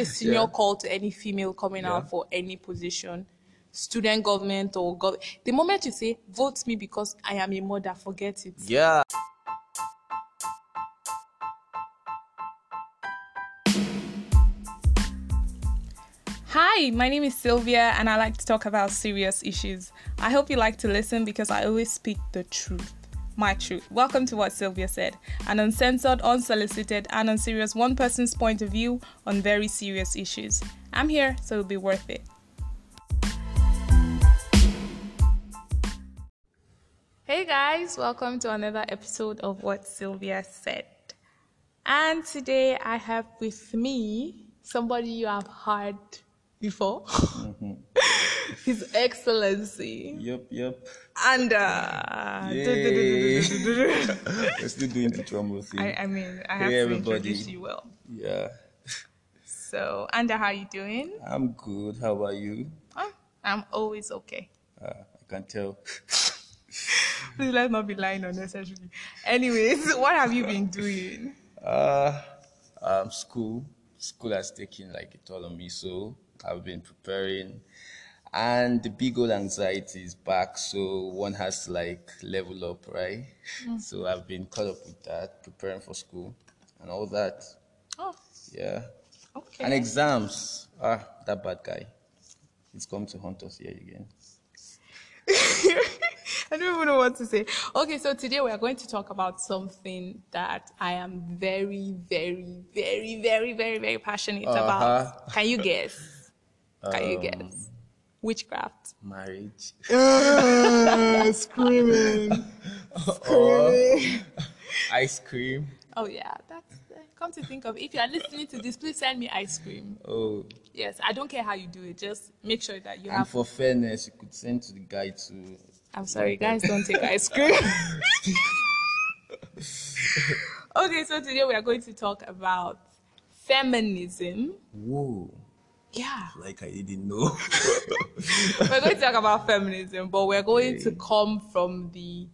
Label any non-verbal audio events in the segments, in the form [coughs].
a [laughs] senior Yeah. call to any female coming Yeah. out for any position, student government or gov. The moment you say vote me because I am a mother, forget it. Yeah. Hi, my name is Sylvia, and I like to talk about serious issues. I hope you like to listen because I always speak the truth. My truth. Welcome to What Sylvia Said, an uncensored, unsolicited, and unserious one person's point of view on very serious issues. I'm here, so it'll be worth it. Hey guys, welcome to another episode of What Sylvia Said. And today I have with me somebody you have heard before mm-hmm. [laughs] His Excellency. Yep, yep. And uh, Yay. We're still doing the drum roll thing. I, I mean, I have Hey, to everybody. introduce you well. yeah. So, Anda, how are you doing? I'm good. How about you? Oh, I'm always okay. Uh, I can tell. [laughs] Please let's not be lying unnecessarily. Anyways, [laughs] what have you been doing? Uh, um, school. School has taken like a toll on me, so I've been preparing. And the big old anxiety is back, so one has to like level up, right? So I've been caught up with that, preparing for school and all that. Oh, Yeah. okay. And exams. Ah, that bad guy. He's come to haunt us here again. [laughs] I don't even know what to say. Okay, so today we are going to talk about something that I am very, very, very, very, very, very passionate Uh-huh. about. Can you guess? Can you Um, guess? Witchcraft. Marriage. [laughs] Screaming. Screaming. ice cream. Oh yeah, that's uh, come to think of. If you are listening to this, please send me ice cream. Oh, Yes, I don't care how you do it. Just make sure that you and have. for fairness, you could send to the guy to. I'm sorry, guys, don't take ice cream. [laughs] okay, so today we are going to talk about feminism. Whoa, Yeah, like I didn't know. [laughs] we're going to talk about feminism, but we're going to come from the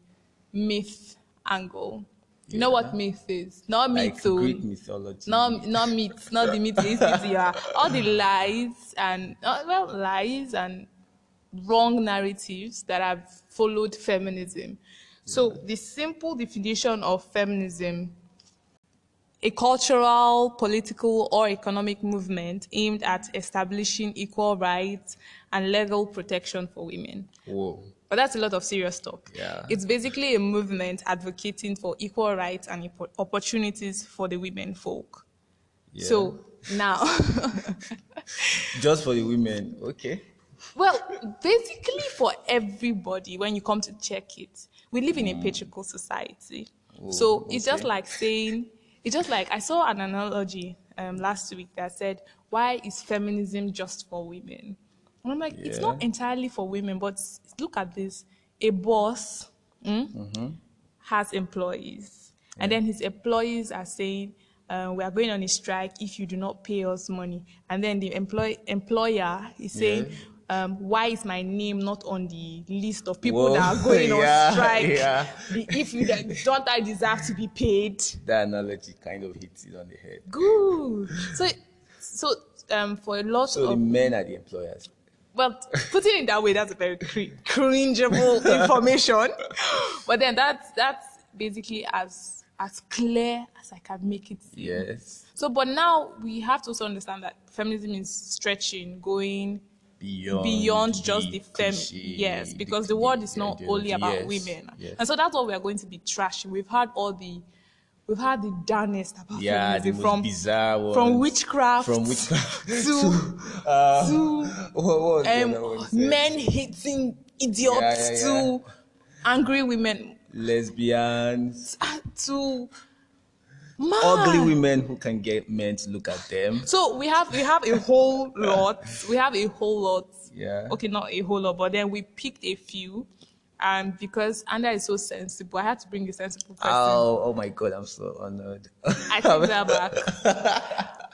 myth angle. You know what Yeah. myth is? Not like myth, oh. Greek mythology. not not myths, not the myths, yeah. All the lies and uh, well, lies and wrong narratives that have followed feminism. So the simple definition of feminism a cultural, political, or economic movement aimed at establishing equal rights and legal protection for women. Whoa. But that's a lot of serious talk. Yeah. It's basically a movement advocating for equal rights and opportunities for the women folk. Yeah. So now, [laughs] just for the women, okay. well, basically for everybody, when you come to check it, we live in a mm. patriarchal society. so Oh, it's just like saying, it's just like I saw an analogy um, last week that said, why is feminism just for women? And I'm like, it's not entirely for women, but look at this. A boss mm, Mm-hmm. has employees, and then his employees are saying, uh, we are going on a strike if you do not pay us money. And then the employ- employer is saying, um, why is my name not on the list of people Whoa, that are going [laughs] yeah, on strike? yeah. If you don't, I deserve to be paid. That analogy kind of hits it on the head. Good. So, so um, for a lot So the of men are the employers. well, putting it that way, that's a very cr- cringeable [laughs] information. But then that's that's basically as as clear as I can make it. seem. Yes. So, but now we have to also understand that feminism is stretching, going Beyond beyond just the fem. Yes, because the world is not only about ideology. women, Yes, yes. and so that's what we are going to be trashing. We've had all the, we've had the darnest about Yeah, the feminism from bizarre ones. from witchcraft, From witchcraft [laughs] [laughs] to uh, to [laughs] what the um, men hating idiots Yeah, yeah, to angry women lesbians, to man. ugly women who can get men to look at them. So we have we have a whole lot. We have a whole lot. Yeah. Okay, not a whole lot, but then we picked a few. And because Anda is so sensible, I had to bring a sensible person. Oh, oh my God, I'm so honored. I take [laughs] that back.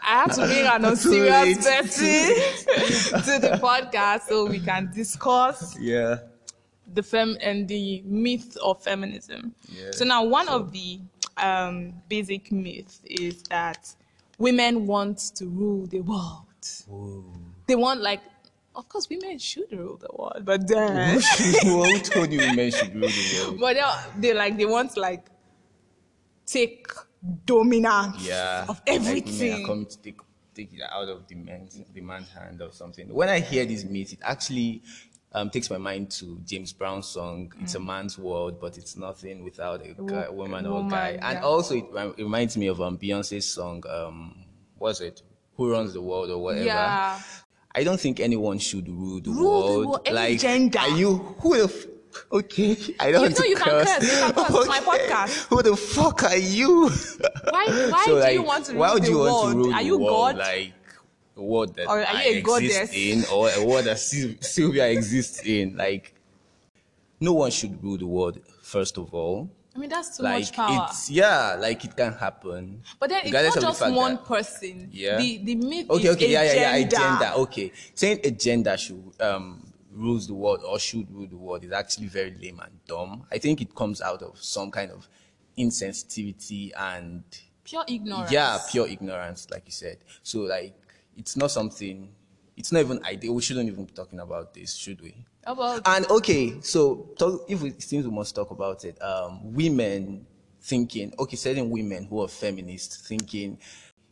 I have to bring an unserious late. person to the podcast so we can discuss yeah. the fem and the myth of feminism. Yeah. So now one of the um, basic myth is that women want to rule the world. They want like, of course, women should rule the world, but then, Who told you women should rule the world? but they they like they want to like take dominance Yeah. of Like everything. are come to take take it out of the man's the man's hand or something. When I hear this myth, it actually um, takes my mind to James Brown's song "It's a Man's World, but it's nothing without a guy, wo- woman or woman, guy." And also, it, it reminds me of um, Beyonce's song. Um, what's it? Who runs the world or whatever? yeah. I don't think anyone should rule the Rule the world. world, like, gender. are you who the? F- okay, I don't You know you can curse, you can curse, it's my [laughs] podcast. Who the fuck are you? Why why [laughs] So, do you want to why rule would the you want world? to rule Are you God? Like a world that Or are I you a exist goddess? in, or a world that Syl- Sylvia exists in? Like, no one should rule the world. First of all, I mean that's too like much power. it's yeah, like it can happen. But then it's regardless not just one that- person. Yeah. The the myth Okay, is okay, yeah, yeah, yeah, agenda. agenda. Okay, saying agenda should um rules the world or should rule the world is actually very lame and dumb. I think it comes out of some kind of insensitivity and Pure ignorance. yeah, pure ignorance, like you said. So like, it's not something. It's not even ideal. We shouldn't even be talking about this, should we? About And okay, so talk, if we it seems we must talk about it, um, women thinking, okay, certain women who are feminists thinking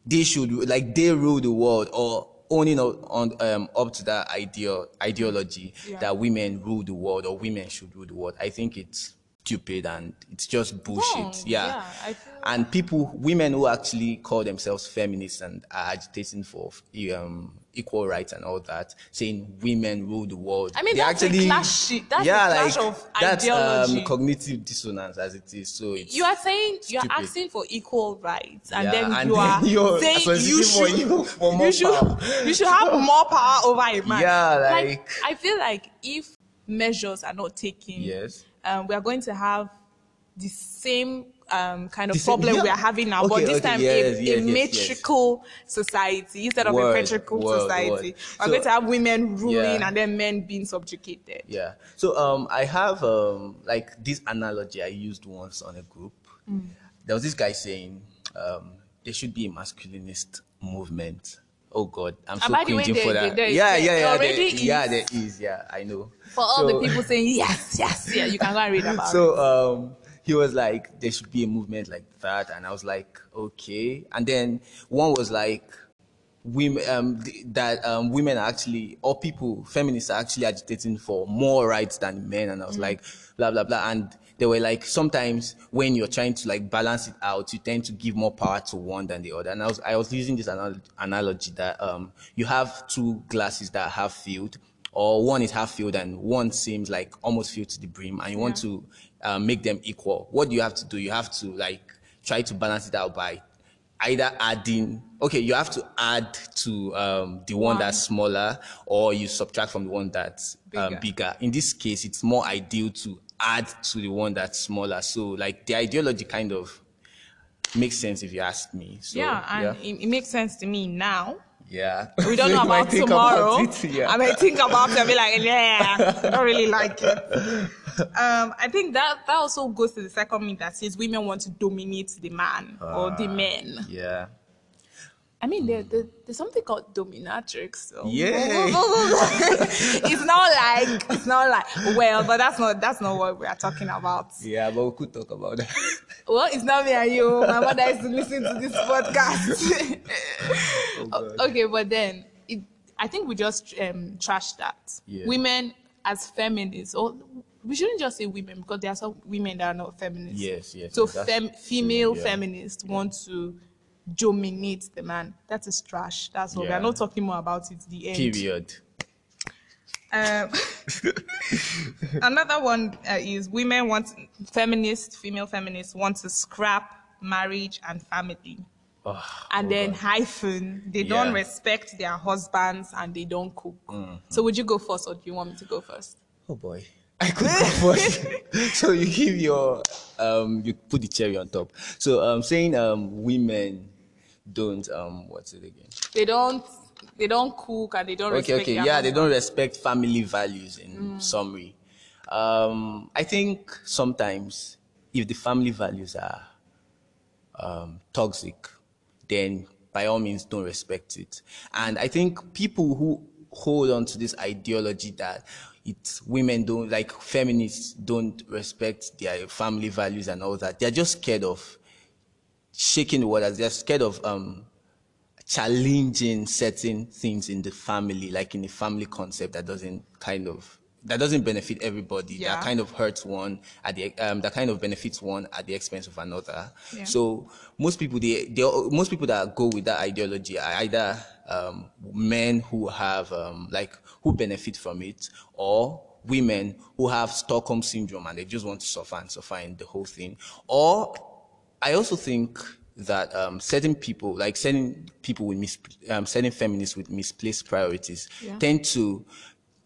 they should like they rule the world or owning on, on um, up to that idea ideology Yeah. that women rule the world or women should rule the world. I think it's stupid and it's just bullshit. Wrong, Yeah. yeah, and people, women who actually call themselves feminists and are agitating for um, equal rights and all that, saying women rule the world. I mean, they that's a actually, clash shit. That's a yeah, clash like, of that's, ideology. Um, cognitive dissonance as it is. So it's you are saying you are asking for equal rights, and Yeah, then and you are [laughs] saying you should, you [laughs] you should, you should have [laughs] more power over a man. Yeah, like- I feel like if measures are not taken, Yes. Um, we are going to have the same um, kind of same- problem yeah. we are having now, Okay, but this okay, time yes, a, yes, a yes, society instead of a Word, patriarchal word, society. word. We're So- going to have women ruling Yeah. and then men being subjugated. Yeah. So um, I have um, like this analogy I used once on a group. Mm. There was this guy saying um, there should be a masculinist movement. Oh God, I'm so cringing there- for that. there yeah, there yeah, yeah, there, is. yeah, there is. Yeah, I know. For all So- the people saying yes, yes, yeah, you can go and read about [laughs] it. so um, he was like, there should be a movement like that, and I was like, okay. And then one was like, women um, that um, women are actually or people feminists are actually agitating for more rights than men, and I was like, blah blah blah, and they were like, sometimes when you're trying to like balance it out, you tend to give more power to one than the other. And I was I was using this anal- analogy that um, you have two glasses that have filled or one is half filled and one seems like almost filled to the brim and you want to uh, make them equal what do you have to do you have to like try to balance it out by either adding okay you have to add to um, the one, One. that's smaller or you subtract from the one that's um, Bigger. bigger in this case it's more ideal to add to the one that's smaller so like the ideology kind of makes sense if you ask me so yeah, and yeah, It, it makes sense to me now. yeah. We don't [laughs] So know about think tomorrow. it, [laughs] yeah. I may think about it and be like, yeah, I don't really like it. Um, I think that that also goes to the second myth that says women want to dominate the man or the men. yeah I mean, there, there, there's something called dominatrix. So. Yeah. [laughs] it's not like it's not like well, but that's not that's not what we are talking about. Yeah, but we could talk about that. [laughs] Well, it's not me and you. My mother is listening to this podcast. [laughs] Oh, okay, but then it, I think we just um, trash that. Yeah. Women as feminists, or we shouldn't just say women because there are some women that are not feminists. Yes, yes, So yes, fem- female yeah. feminists want to dominate the man. That is trash. That's all. We are not talking more about it. The end. Period. Um, [laughs] another one uh, is women want feminist female feminists want to scrap marriage and family. Oh, and oh then God. hyphen, they don't respect their husbands and they don't cook. Mm-hmm. So would you go first or do you want me to go first? Oh boy. [laughs] I could go first. [laughs] so you give your um you put the cherry on top. So um saying um women don't um what's it again? They don't they don't cook and they don't Okay, respect okay. Yeah, they don't respect family values in summary. Um I think sometimes if the family values are um toxic, then by all means don't respect it. And I think people who hold on to this ideology that women don't like feminists don't respect their family values and all that. They're just scared of shaking the waters. They're scared of um, challenging certain things in the family, like in the family concept that doesn't kind of that doesn't benefit everybody. Yeah. That kind of hurts one at the um, that kind of benefits one at the expense of another. Yeah. So most people they, they most people that go with that ideology are either um, men who have um, like who benefit from it or women who have Stockholm syndrome and they just want to suffer and suffer in the whole thing. Or I also think that um, certain people, like certain people with mis- um, certain feminists with misplaced priorities, Yeah. tend to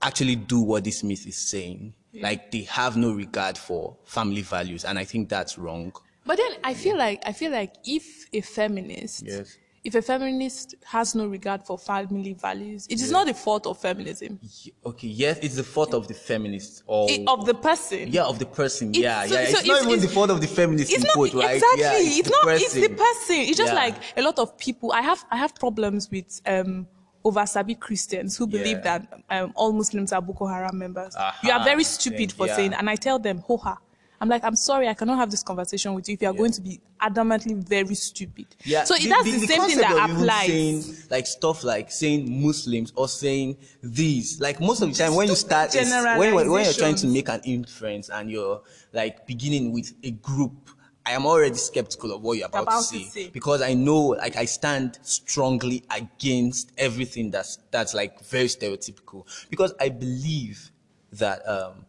actually do what this myth is saying. Like they have no regard for family values, and I think that's wrong. But then I feel like I feel like if a feminist, Yes. if a feminist has no regard for family values, it is not the fault of feminism Okay, yes, it's the fault of the feminist or It- of the person. yeah, of the person. It's- yeah, so- yeah. so It's, not it's- even the fault of the feminist It's in not quote, right? exactly. Yeah, it's, the not. It's the person. person. It's just Yeah. like a lot of people. I have I have problems with um over Sabi Christians who believe Yeah. that um, all Muslims are Boko Haram members. you are very stupid for yeah. saying, and I tell them, hoha. I'm like, I'm sorry, I cannot have this conversation with you if you are going to be adamantly very stupid. Yeah, So that's the, same thing that applies. Saying, like stuff like saying Muslims or saying these. Like most of the time, when you start, when when you're trying to make an inference and you're like beginning with a group, I am already skeptical of what you're about, About to, to say, say. because I know, like, I stand strongly against everything that's that's like very stereotypical. Because I believe that um,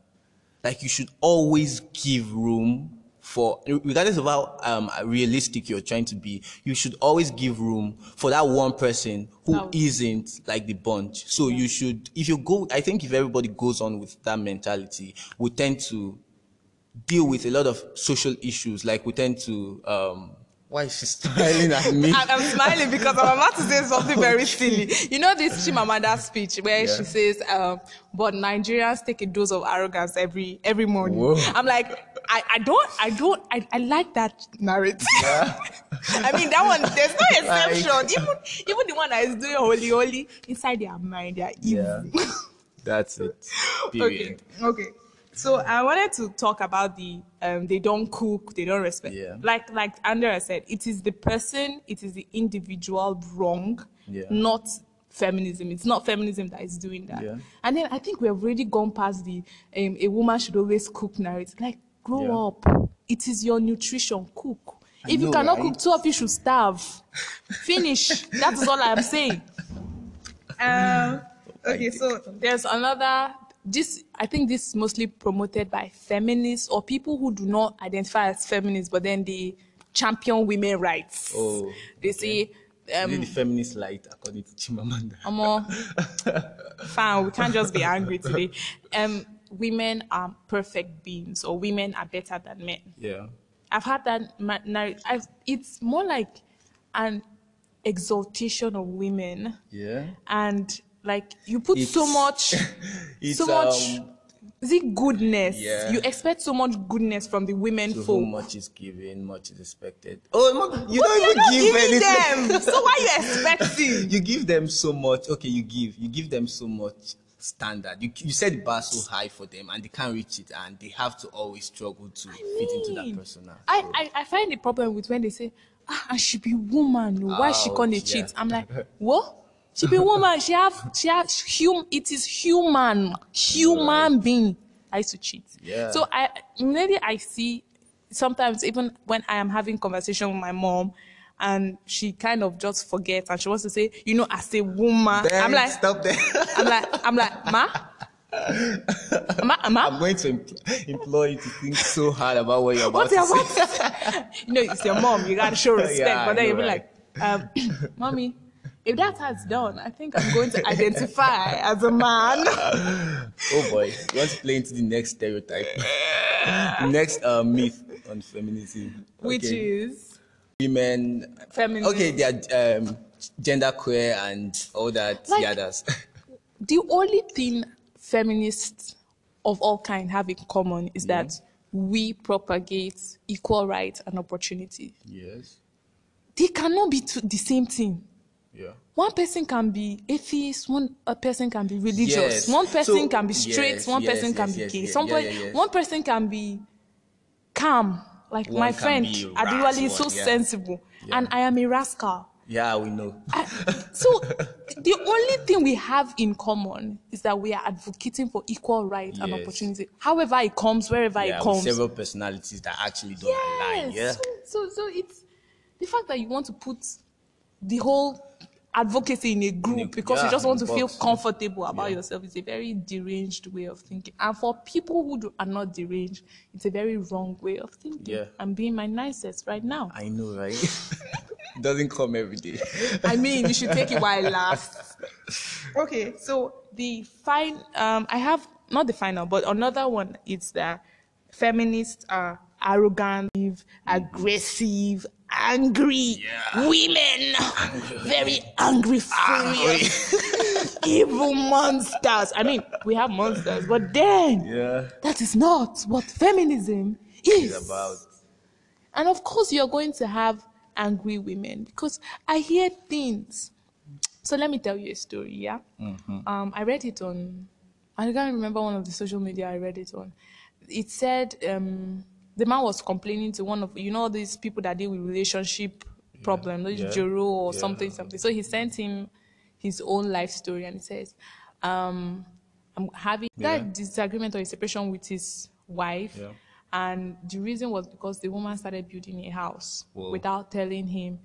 like you should always give room for regardless of how um, realistic you're trying to be you should always give room for that one person who isn't like the bunch so you should if you go i think if everybody goes on with that mentality we tend to deal with a lot of social issues like we tend to um why is she [laughs] smiling at me I'm, I'm smiling because I'm about to say something very [laughs] silly. You know this Chimamanda speech where Yeah. she says, um, "But Nigerians take a dose of arrogance every every morning." Whoa. I'm like, I, I don't, I don't, I, I like that narrative. [laughs] I mean, that one, there's no Like- exception. even even the one that is doing holy holy inside their mind, they're evil. Yeah. that's it okay, okay. So I wanted to talk about the um, they don't cook, they don't respect. Yeah. Like like Andrea said, it is the person, it is the individual wrong, Yeah. not feminism. It's not feminism that is doing that. Yeah. And then I think we have already gone past the um, a woman should always cook narrative. Like grow Yeah. up. It is your nutrition. Cook. I if you cannot right? cook, two of you should starve. Finish. that is all I am saying. [laughs] Um, okay, so there's another. This I think this is mostly promoted by feminists or people who do not identify as feminists, but then they champion women rights. Oh, they say, Is um, the feminist lite according to chimamanda Omo, fine, we can't just be angry today. Um, women are perfect beings, or women are better than men. yeah I've had that. ma- it's more like an exaltation of women, yeah and like you put so much, [laughs] it's so much. um, Is it goodness? Yeah. You expect so much goodness from the women To folk. much is given, much is expected. Oh, you don't even not give anything. them. so why you expecting? [laughs] you give them so much. Okay, you give. You give them so much standard. You, you set the bar so high for them, and they can't reach it, and they have to always struggle to fit into that mean, persona. I, So, I, I find the problem with when they say, ah, and she be woman, oh, why she can't yeah. cheat? I'm like, [laughs] what? She be woman, she have, she have, hum, it is human, human being. I used to cheat. Yeah. So I, maybe I see, sometimes even when I am having conversation with my mom, and she kind of just forgets and she wants to say, you know, as a woman, I'm like, stop there. [laughs] I'm like, I'm like, ma, ma, ma, I'm going to employ you to think so hard about what you're about What to say. [laughs] you know, it's your mom. You gotta show [laughs] respect. Yeah, but then you'll know, be like, um, [coughs] "Mommy, if that has done, I think I'm going to identify as a man." [laughs] Oh boy, you want to play into the next stereotype, the [laughs] next uh, myth on feminism, Which is women. Feminism. Okay, they are um, gender queer and all that. Like- the others. [laughs] the only thing feminists of all kind have in common is that we propagate equal rights and opportunity. yes. they cannot be the same thing. One person can be atheist, one a person can be religious, Yes. one person So- can be straight, yes, one yes, person can yes, be gay. yes. Somebody, yes. one person can be calm, like One my friend Adiwali is so rash one, yeah. sensible, and I am a rascal. Yeah, we know. I- so the only thing we have in common is that we are advocating for equal rights and opportunity. However it comes, wherever yeah, it comes. several personalities that actually don't align. Yeah. So, so, so it's the fact that you want to put the whole advocacy in a group because yeah, you just want to in a feel comfortable about Yeah. yourself is a very deranged way of thinking. And for people who do, are not deranged, it's a very wrong way of thinking. Yeah. I'm being my nicest right now. I know, right? it [laughs] doesn't come every day. I mean, you should take it while it lasts. Okay, so the fine, um, I have not the final, but another one is that feminists are arrogant, aggressive, angry Yeah. women, very angry, furious, [laughs] evil monsters. I mean, we have monsters, but then Yeah. that is not what feminism is It's about and of course, you're going to have angry women because I hear things. So let me tell you a story, yeah? Um, I read it on, I can't remember one of the social media I read it on. It said um, the man was complaining to one of, you know, these people that deal with relationship problem, those yeah, or yeah. something, something. So he sent him his own life story and he says, um, I'm having Yeah. that disagreement or a separation with his wife. Yeah. And the reason was because the woman started building a house Whoa. without telling him,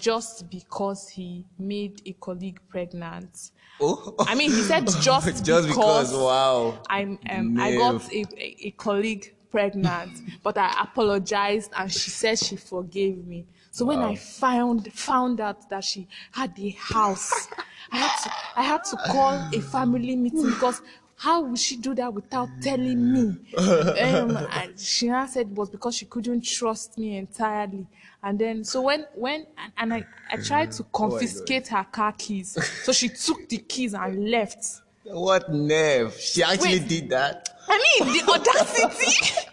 just because he made a colleague pregnant. Oh, I mean, he said [laughs] just, just because, because wow. I'm, um, I got a, a colleague pregnant, but I apologized and she said she forgave me. So when I found found out that she had a house, I had to I had to call a family meeting because how would she do that without telling me? Um, and she now said it was because she couldn't trust me entirely. And then so when when and, and I, I tried to confiscate her car keys. So she took the keys and left. What nerve? She actually Wait. did that. I mean, the [laughs] audacity.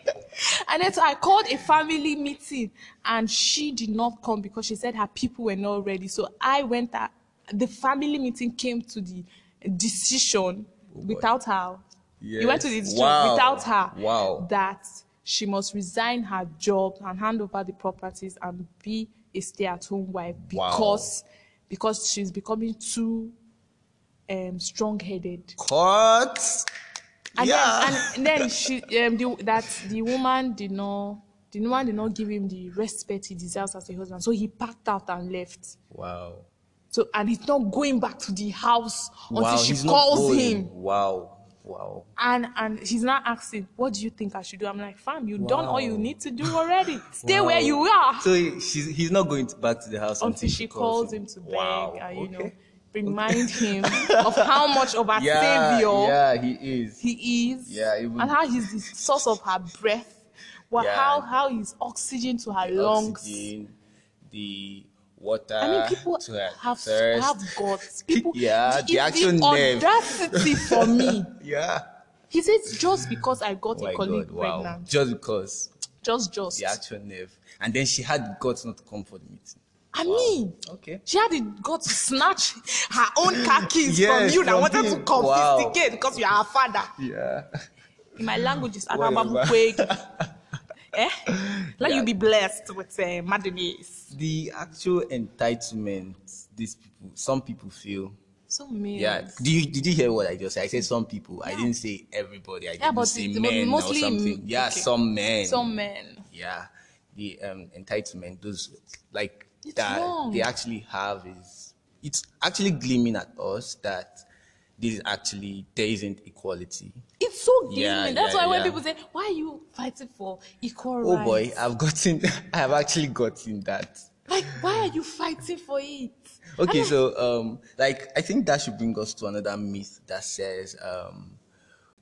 and then so I called a family meeting and she did not come because she said her people were not ready. So I went, at, the family meeting came to the decision oh, without her. You went to the Yes. decision Wow. without her Wow. that she must resign her job and hand over the properties and be a stay-at-home wife Wow. because because she's becoming too um, strong-headed. Cut. And yeah. then, and [laughs] then she, um, the, that the woman did not, the woman did not give him the respect he deserves as a husband. So he packed out and left. wow. So and he's not going back to the house until Wow. she calls him. Wow. Wow. And and he's not asking, what do you think I should do? I'm like, fam, you've done all you need to do already. [laughs] Stay where you are So he, she's, he's not going to back to the house until she calls him to beg Wow. and you know okay. Remind him [laughs] of how much of a Yeah, savior yeah, he is. he is Yeah, even- and how he's the source of her breath well Yeah. how how he's oxygen to her the lungs oxygen, the water. i mean people to her have thirst. have guts people Yeah, the actual nerve. audacity [laughs] for me Yeah. he says just because i got Oh a colleague God, wow. pregnant Just because just just the actual nerve, and then she had guts not to come for the meeting. I mean Okay. she had the got to snatch her own car [laughs] keys Yes, from you that wanted to him. Wow. confiscate because you are her father Yeah. in my language is Whatever. Anababukweg. [laughs] eh? Let Yeah. you be blessed with uh, madness. The actual entitlement these people, some people feel. So mean. Yeah. Did you did you hear what I just said? I said some people. I didn't say everybody. I didn't but say it- but men mostly or something. Yeah, okay. some men. Some men. yeah the um entitlement those like It's that wrong. they actually have is it's actually gleaming at us that this is actually there isn't equality It's so gleaming. Yeah, That's yeah, why when yeah. people say, "Why are you fighting for equal oh rights?" boy i've gotten [laughs] i have actually gotten that like, why are you fighting for it? okay so um like i think that should bring us to another myth that says um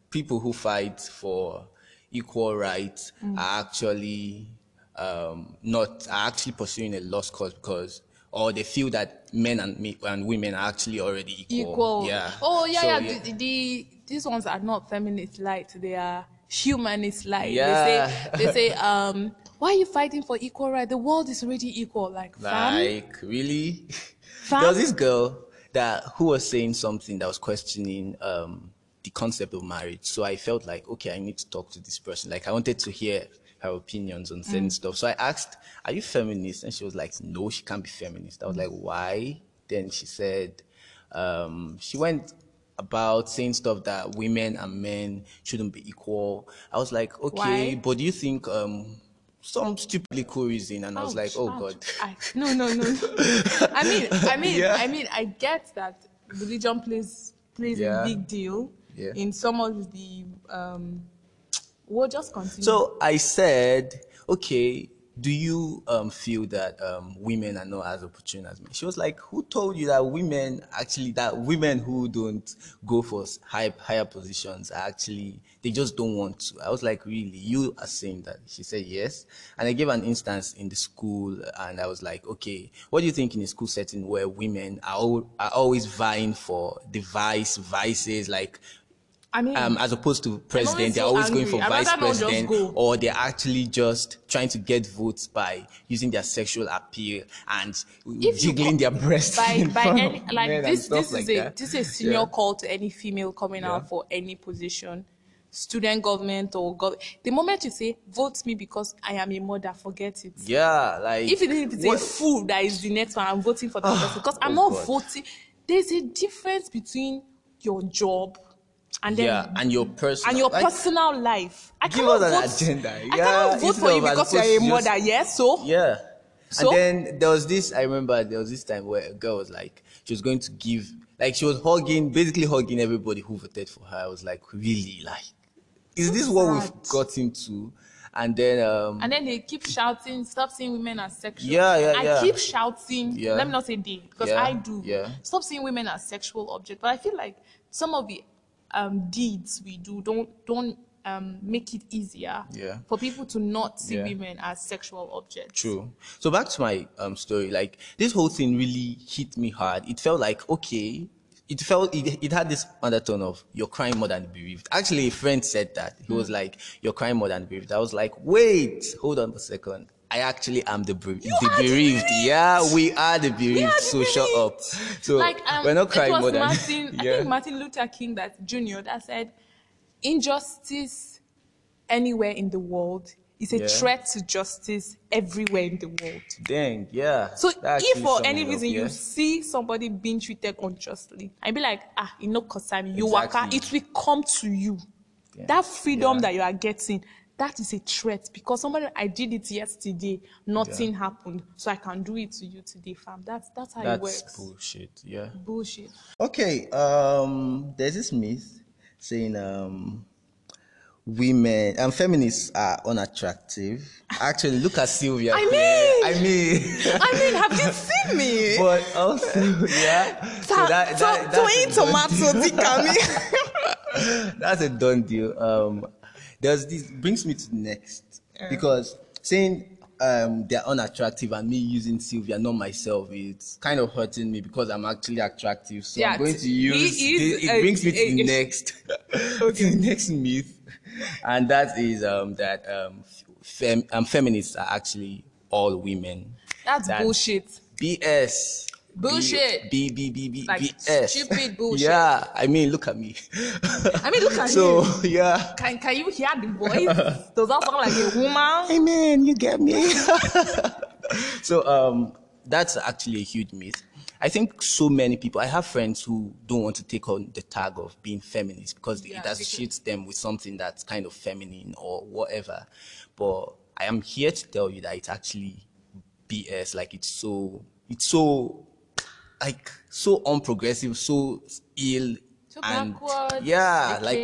people who fight for equal rights Mm. are actually um not are actually pursuing a lost cause because or they feel that men and me and women are actually already equal. equal. Yeah. Oh yeah, So, yeah. The, the, these ones are not feminist lite. They are humanist lite. Yeah. They say they say um why are you fighting for equal right? The world is already equal. Like, fam, Like really? [laughs] Fam? there was this girl that who was saying something that was questioning um, the concept of marriage. So I felt like, okay, I need to talk to this person. Like I wanted to hear her opinions on Mm. certain stuff. So I asked, "Are you feminist?" And she was like, "No, she can't be feminist." I was like, "Why?" Then she said, um, she went about saying stuff that women and men shouldn't be equal. I was like, okay, Why? but do you think um, some stupidly cool reason? And I was like, oh ouch. god. I, no, no, no. no. I mean, I mean, [laughs] Yeah. I mean, I get that religion plays plays Yeah. a big deal Yeah. in some of the. Um, we'll just continue. So I said, okay, do you um, feel that um, women are not as opportune as men? She was like, who told you that women actually, that women who don't go for high, higher positions are actually, they just don't want to? I was like, really? You are saying that? She said, yes. And I gave an instance in the school and I was like, okay, what do you think in a school setting where women are, al- are always vying for the vice, vices, like I mean, um, as opposed to president, they're always going for vice rather not just president, or they're actually just trying to get votes by using their sexual appeal and If jiggling their breasts. by by any like and this stuff like is a that. this is a senior Yeah. call to any female coming Yeah. out for any position student government or gov the moment you say vote me because i am a mother forget it Yeah, like if it what- a fool that is the next one i'm voting for that person because i'm oh not God. voting there's a difference between your job and then yeah, and your personal and your like, personal life. I give cannot us an vote. agenda. I Yeah, cannot vote instead for you because you are a to just- mother. Yes, so Yeah. So? And then there was this, I remember there was this time where a girl was like, she was going to give, like, she was hugging, basically hugging everybody who voted for her. I was like, really? Like, is this what we've sad. gotten to? And then, um, and then they keep shouting, "Stop seeing women as sexual." Yeah, yeah, I yeah. keep shouting. Yeah. Let me not say they, because Yeah, I do. yeah. Stop seeing women as sexual objects. But I feel like some of the um, deeds we do don't don't um, make it easier Yeah. for people to not see Yeah. women as sexual objects. True. So back to my um story, like this whole thing really hit me hard. It felt like okay. It felt it, it had this undertone of you're crying more than bereaved. Actually, a friend said that. He Hmm. was like, You're crying more than bereaved. I was like, wait, hold on a second. I actually am the, the the bereaved. bereaved. Yeah, we are the bereaved. are the so shut up. So like um, we're not crying more than [laughs] Martin, I think Martin Luther King that Jr. that said, injustice anywhere in the world is a Yeah. threat to justice everywhere in the world. Dang, yeah. So if for any it up, reason yeah. you see somebody being treated unjustly, I'd be like, ah, you know, concern you Exactly. waka, it will come to you. Yeah. That freedom Yeah. that you are getting, that is a threat because somebody I did it yesterday, nothing happened, so I can do it to you today, fam. That's that's how it That's works. bullshit. Yeah. Bullshit. Okay, um, there's this myth saying um, women and feminists are unattractive. Actually, look at Sylvia. I mean- I mean, I mean, have you seen me? [laughs] but also, yeah. So that, to- that, to that's, eat a done tomato, deal. Dikami. [laughs] that's a done deal. Um, there's this brings me to the next because saying um, they're unattractive and me using Sylvia, not myself, it's kind of hurting me because I'm actually attractive. So Yeah, I'm going to use is it, a- it brings me to the a- next [laughs] to the next myth, and that is um, that um, fem- um, feminists are actually all women. That's That- bullshit. BS. Bullshit. B B B B Like, BS. stupid [laughs] bullshit. Yeah, I mean, look at me. I mean, look at me. so you. yeah. Can, can you hear the voice? [laughs] Does that sound like a woman? Hey man, you get me. [laughs] so um, that's actually a huge myth. I think so many people. I have friends who don't want to take on the tag of being feminist because Yeah, it associates them with something that's kind of feminine or whatever. But I am here to tell you that it's actually BS. Like it's so, it's so, like so unprogressive, so ill, So and backwards, yeah, like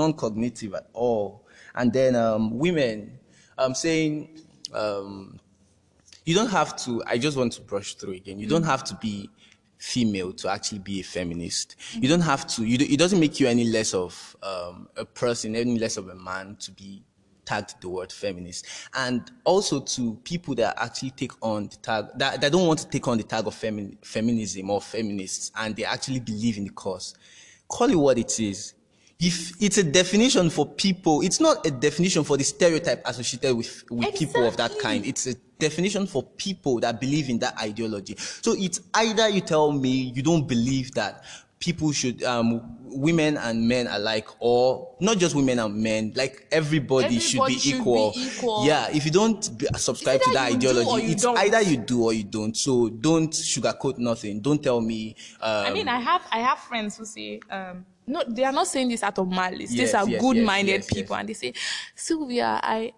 non-cognitive at all. And then um, women, um, saying um, you don't have to. I just want to brush through again. You don't have to be female to actually be a feminist. You don't have to. You do, it doesn't make you any less of um, a person, any less of a man to be tagged the word feminist. And also to people that actually take on the tag that, that don't want to take on the tag of femi- feminism or feminists, and they actually believe in the cause. Call it what it is. if it's a definition for people, it's not a definition for the stereotype associated with, with people of that kind. It's a definition for people that believe in that ideology. So it's either you tell me you don't believe that people should, um, women and men alike, or not just women and men, like everybody, should, be, should be equal. equal. Yeah, if you don't be, subscribe to that you do or ideology, it's don't. either you do or you don't. So don't sugarcoat nothing. Don't tell me. Um, I mean, I have I have friends who say, um, no, they are not saying this out of malice. Yes, These are yes, good-minded yes, people, and they say, Sylvia, I,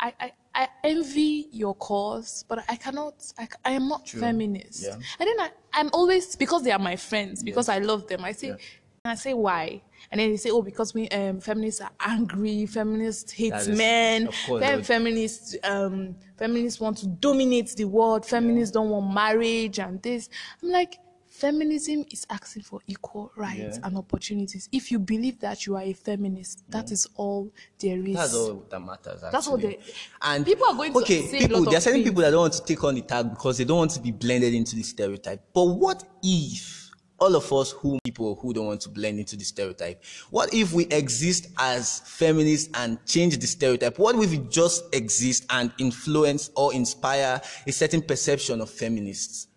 I, I, I envy your cause, but I cannot. I am not feminist. Yeah. And then I, I'm always because they are my friends, because I love them. I say, and I say why. And then they say, oh, because we um, feminists are angry, feminists hate is- men, course, fem- feminists um, feminists want to dominate the world, feminists don't want marriage and this. I'm like, feminism is asking for equal rights Yeah. and opportunities. If you believe that you are a feminist, that is all there is. That's all that matters. Actually. That's all they- And People are going to okay, say a people. lot There are of certain things. people that don't want to take on the tag because they don't want to be blended into the stereotype. But what if all of us who people who don't want to blend into the stereotype, what if we exist as feminists and change the stereotype? What if we just exist and influence or inspire a certain perception of feminists?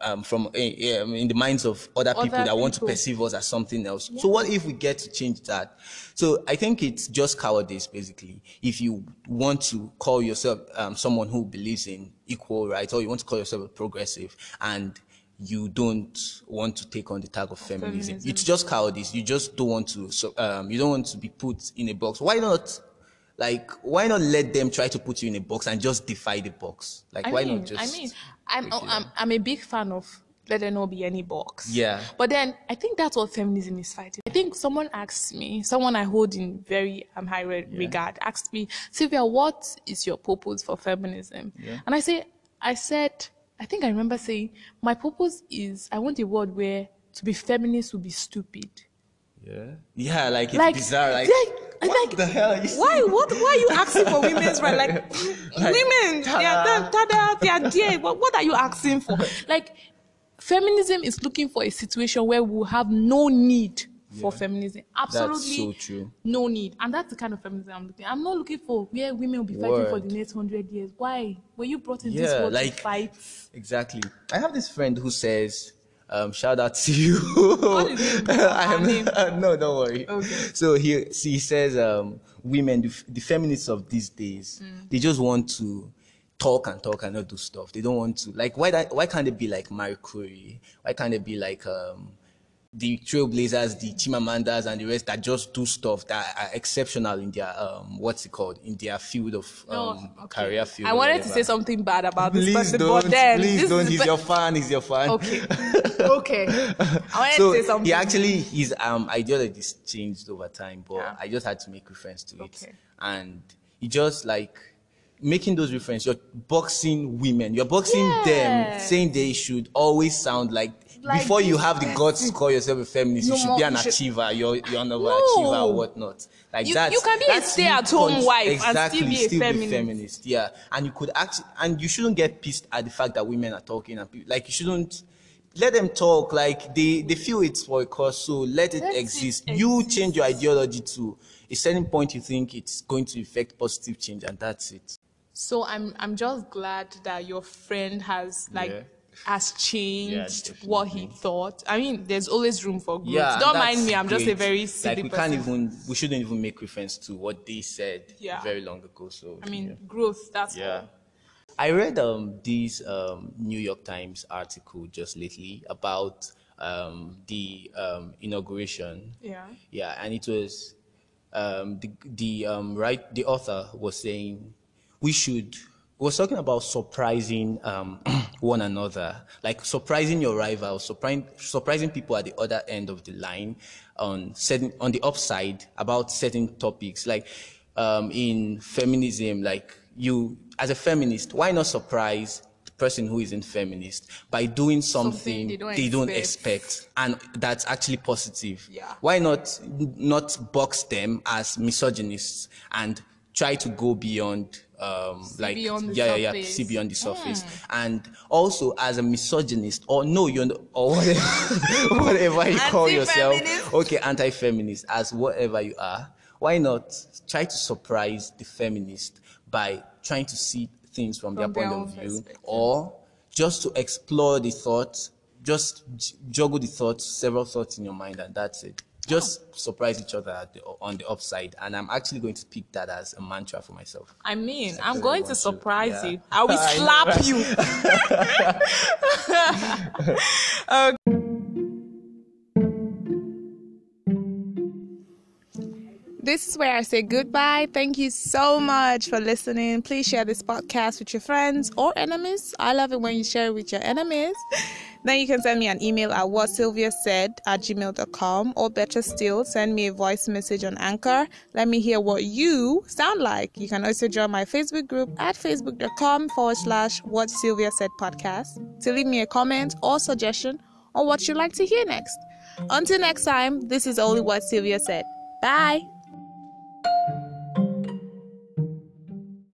Um, from um, in the minds of other people Other that want to perceive us as something else. So what if we get to change that? So I think it's just cowardice, basically. If you want to call yourself um, someone who believes in equal rights, or you want to call yourself a progressive, and you don't want to take on the tag of feminism, feminism. it's just cowardice. You just don't want to. So um, you don't want to be put in a box. Why not? Like, why not let them try to put you in a box and just defy the box? Like, I why mean, not just? I mean, I'm, I'm. I'm a big fan of let there not be any box. Yeah. But then I think that's what feminism is fighting. I think someone asked me, someone I hold in very um, high re- regard, asked me, Sylvia, what is your purpose for feminism? Yeah. And I say, I said, I think I remember saying, my purpose is I want a world where to be feminist would be stupid. Yeah. Yeah, like it's Like, bizarre. Like, like, what like, the hell are you Why? What? Why are you asking for women's rights? Like, [laughs] women, they are, ta-da. ta-da, they are there. What, what are you asking for? Like, feminism is looking for a situation where we have no need for feminism. Absolutely, so true. no need, and that's the kind of feminism I'm looking. I'm not looking for where women will be fighting for the next hundred years. Why? Were you brought in this world like- to fight? Exactly. I have this friend who says, um, shout out to you. [laughs] I am, name? [laughs] no, don't worry. Okay. So he, he says, um, women, the, the feminists of these days, Mm. they just want to talk and talk and not do stuff. They don't want to, like, why, that, why can't they be like Marie Curie? Why can't they be like, um, the trailblazers, the Chimamandas, and the rest that just do stuff that are exceptional in their um, what's it called in their field of um, Oh, okay. career field. I wanted to say something bad about this Please person, don't. but then please this don't. is He's be- your fan. He's your fan. Okay. [laughs] okay. I wanted So to say something. he actually his um ideologies changed over time, but Yeah. I just had to make reference to it. Okay. And he just like making those references. You're boxing women. You're boxing Yeah. them, saying they should always sound like. Like before you have the guts to call yourself a feminist, No you should be an you should- achiever. You're you're an overachiever No. or whatnot. Like You- that. you can be a stay-at-home wife and still be a feminist. feminist. Yeah, and you could actually, and you shouldn't get pissed at the fact that women are talking and pe- like you shouldn't let them talk. Like they they feel it's for a cause, so let it Let it exist. You exist. change your ideology to a certain point. You think it's going to effect positive change, and that's it. So I'm I'm just glad that your friend has like Yeah. Has [laughs] changed definitely. what he thought. I mean, there's always room for growth. Yeah, Don't mind me. I'm just a very silly like we person. can't even we shouldn't even make reference to what they said Yeah. very long ago. So I mean, yeah. growth. That's Yeah. all. I read um, this um, New York Times article just lately about um, the um, inauguration. Yeah. Yeah, and it was um, the the um, right the author was saying we should was talking about surprising um, [clears throat] one another, like surprising your rival, surprising surprising people at the other end of the line on certain on the upside about certain topics, like um, in feminism, like you as a feminist, why not surprise the person who isn't feminist by doing something, they don't they don't expect. expect and that's actually positive. Yeah. Why not not box them as misogynists and try to go beyond um like yeah yeah yeah see beyond the surface. And also as a misogynist or no you know or whatever, [laughs] whatever you call yourself. Okay anti-feminist as whatever you are. Why not try to surprise the feminist by trying to see things from, their From their point of view? or just to explore the thoughts just j- juggle the thoughts several thoughts in your mind and that's it just surprise each other at the, on the upside and i'm actually going to pick that as a mantra for myself I mean, I'm going to want to, surprise yeah. you. I will [laughs] slap right? you. [laughs] This is where I say goodbye. Thank you so much for listening. Please share this podcast with your friends or enemies. I love it when you share it with your enemies. Then you can send me an email at what Sylvia said at gmail.com or better still, send me a voice message on Anchor. Let me hear what you sound like. You can also join my Facebook group at facebook.com forward slash what Sylvia said podcast to leave me a comment or suggestion on what you'd like to hear next. Until next time, this is only what Sylvia said. Bye.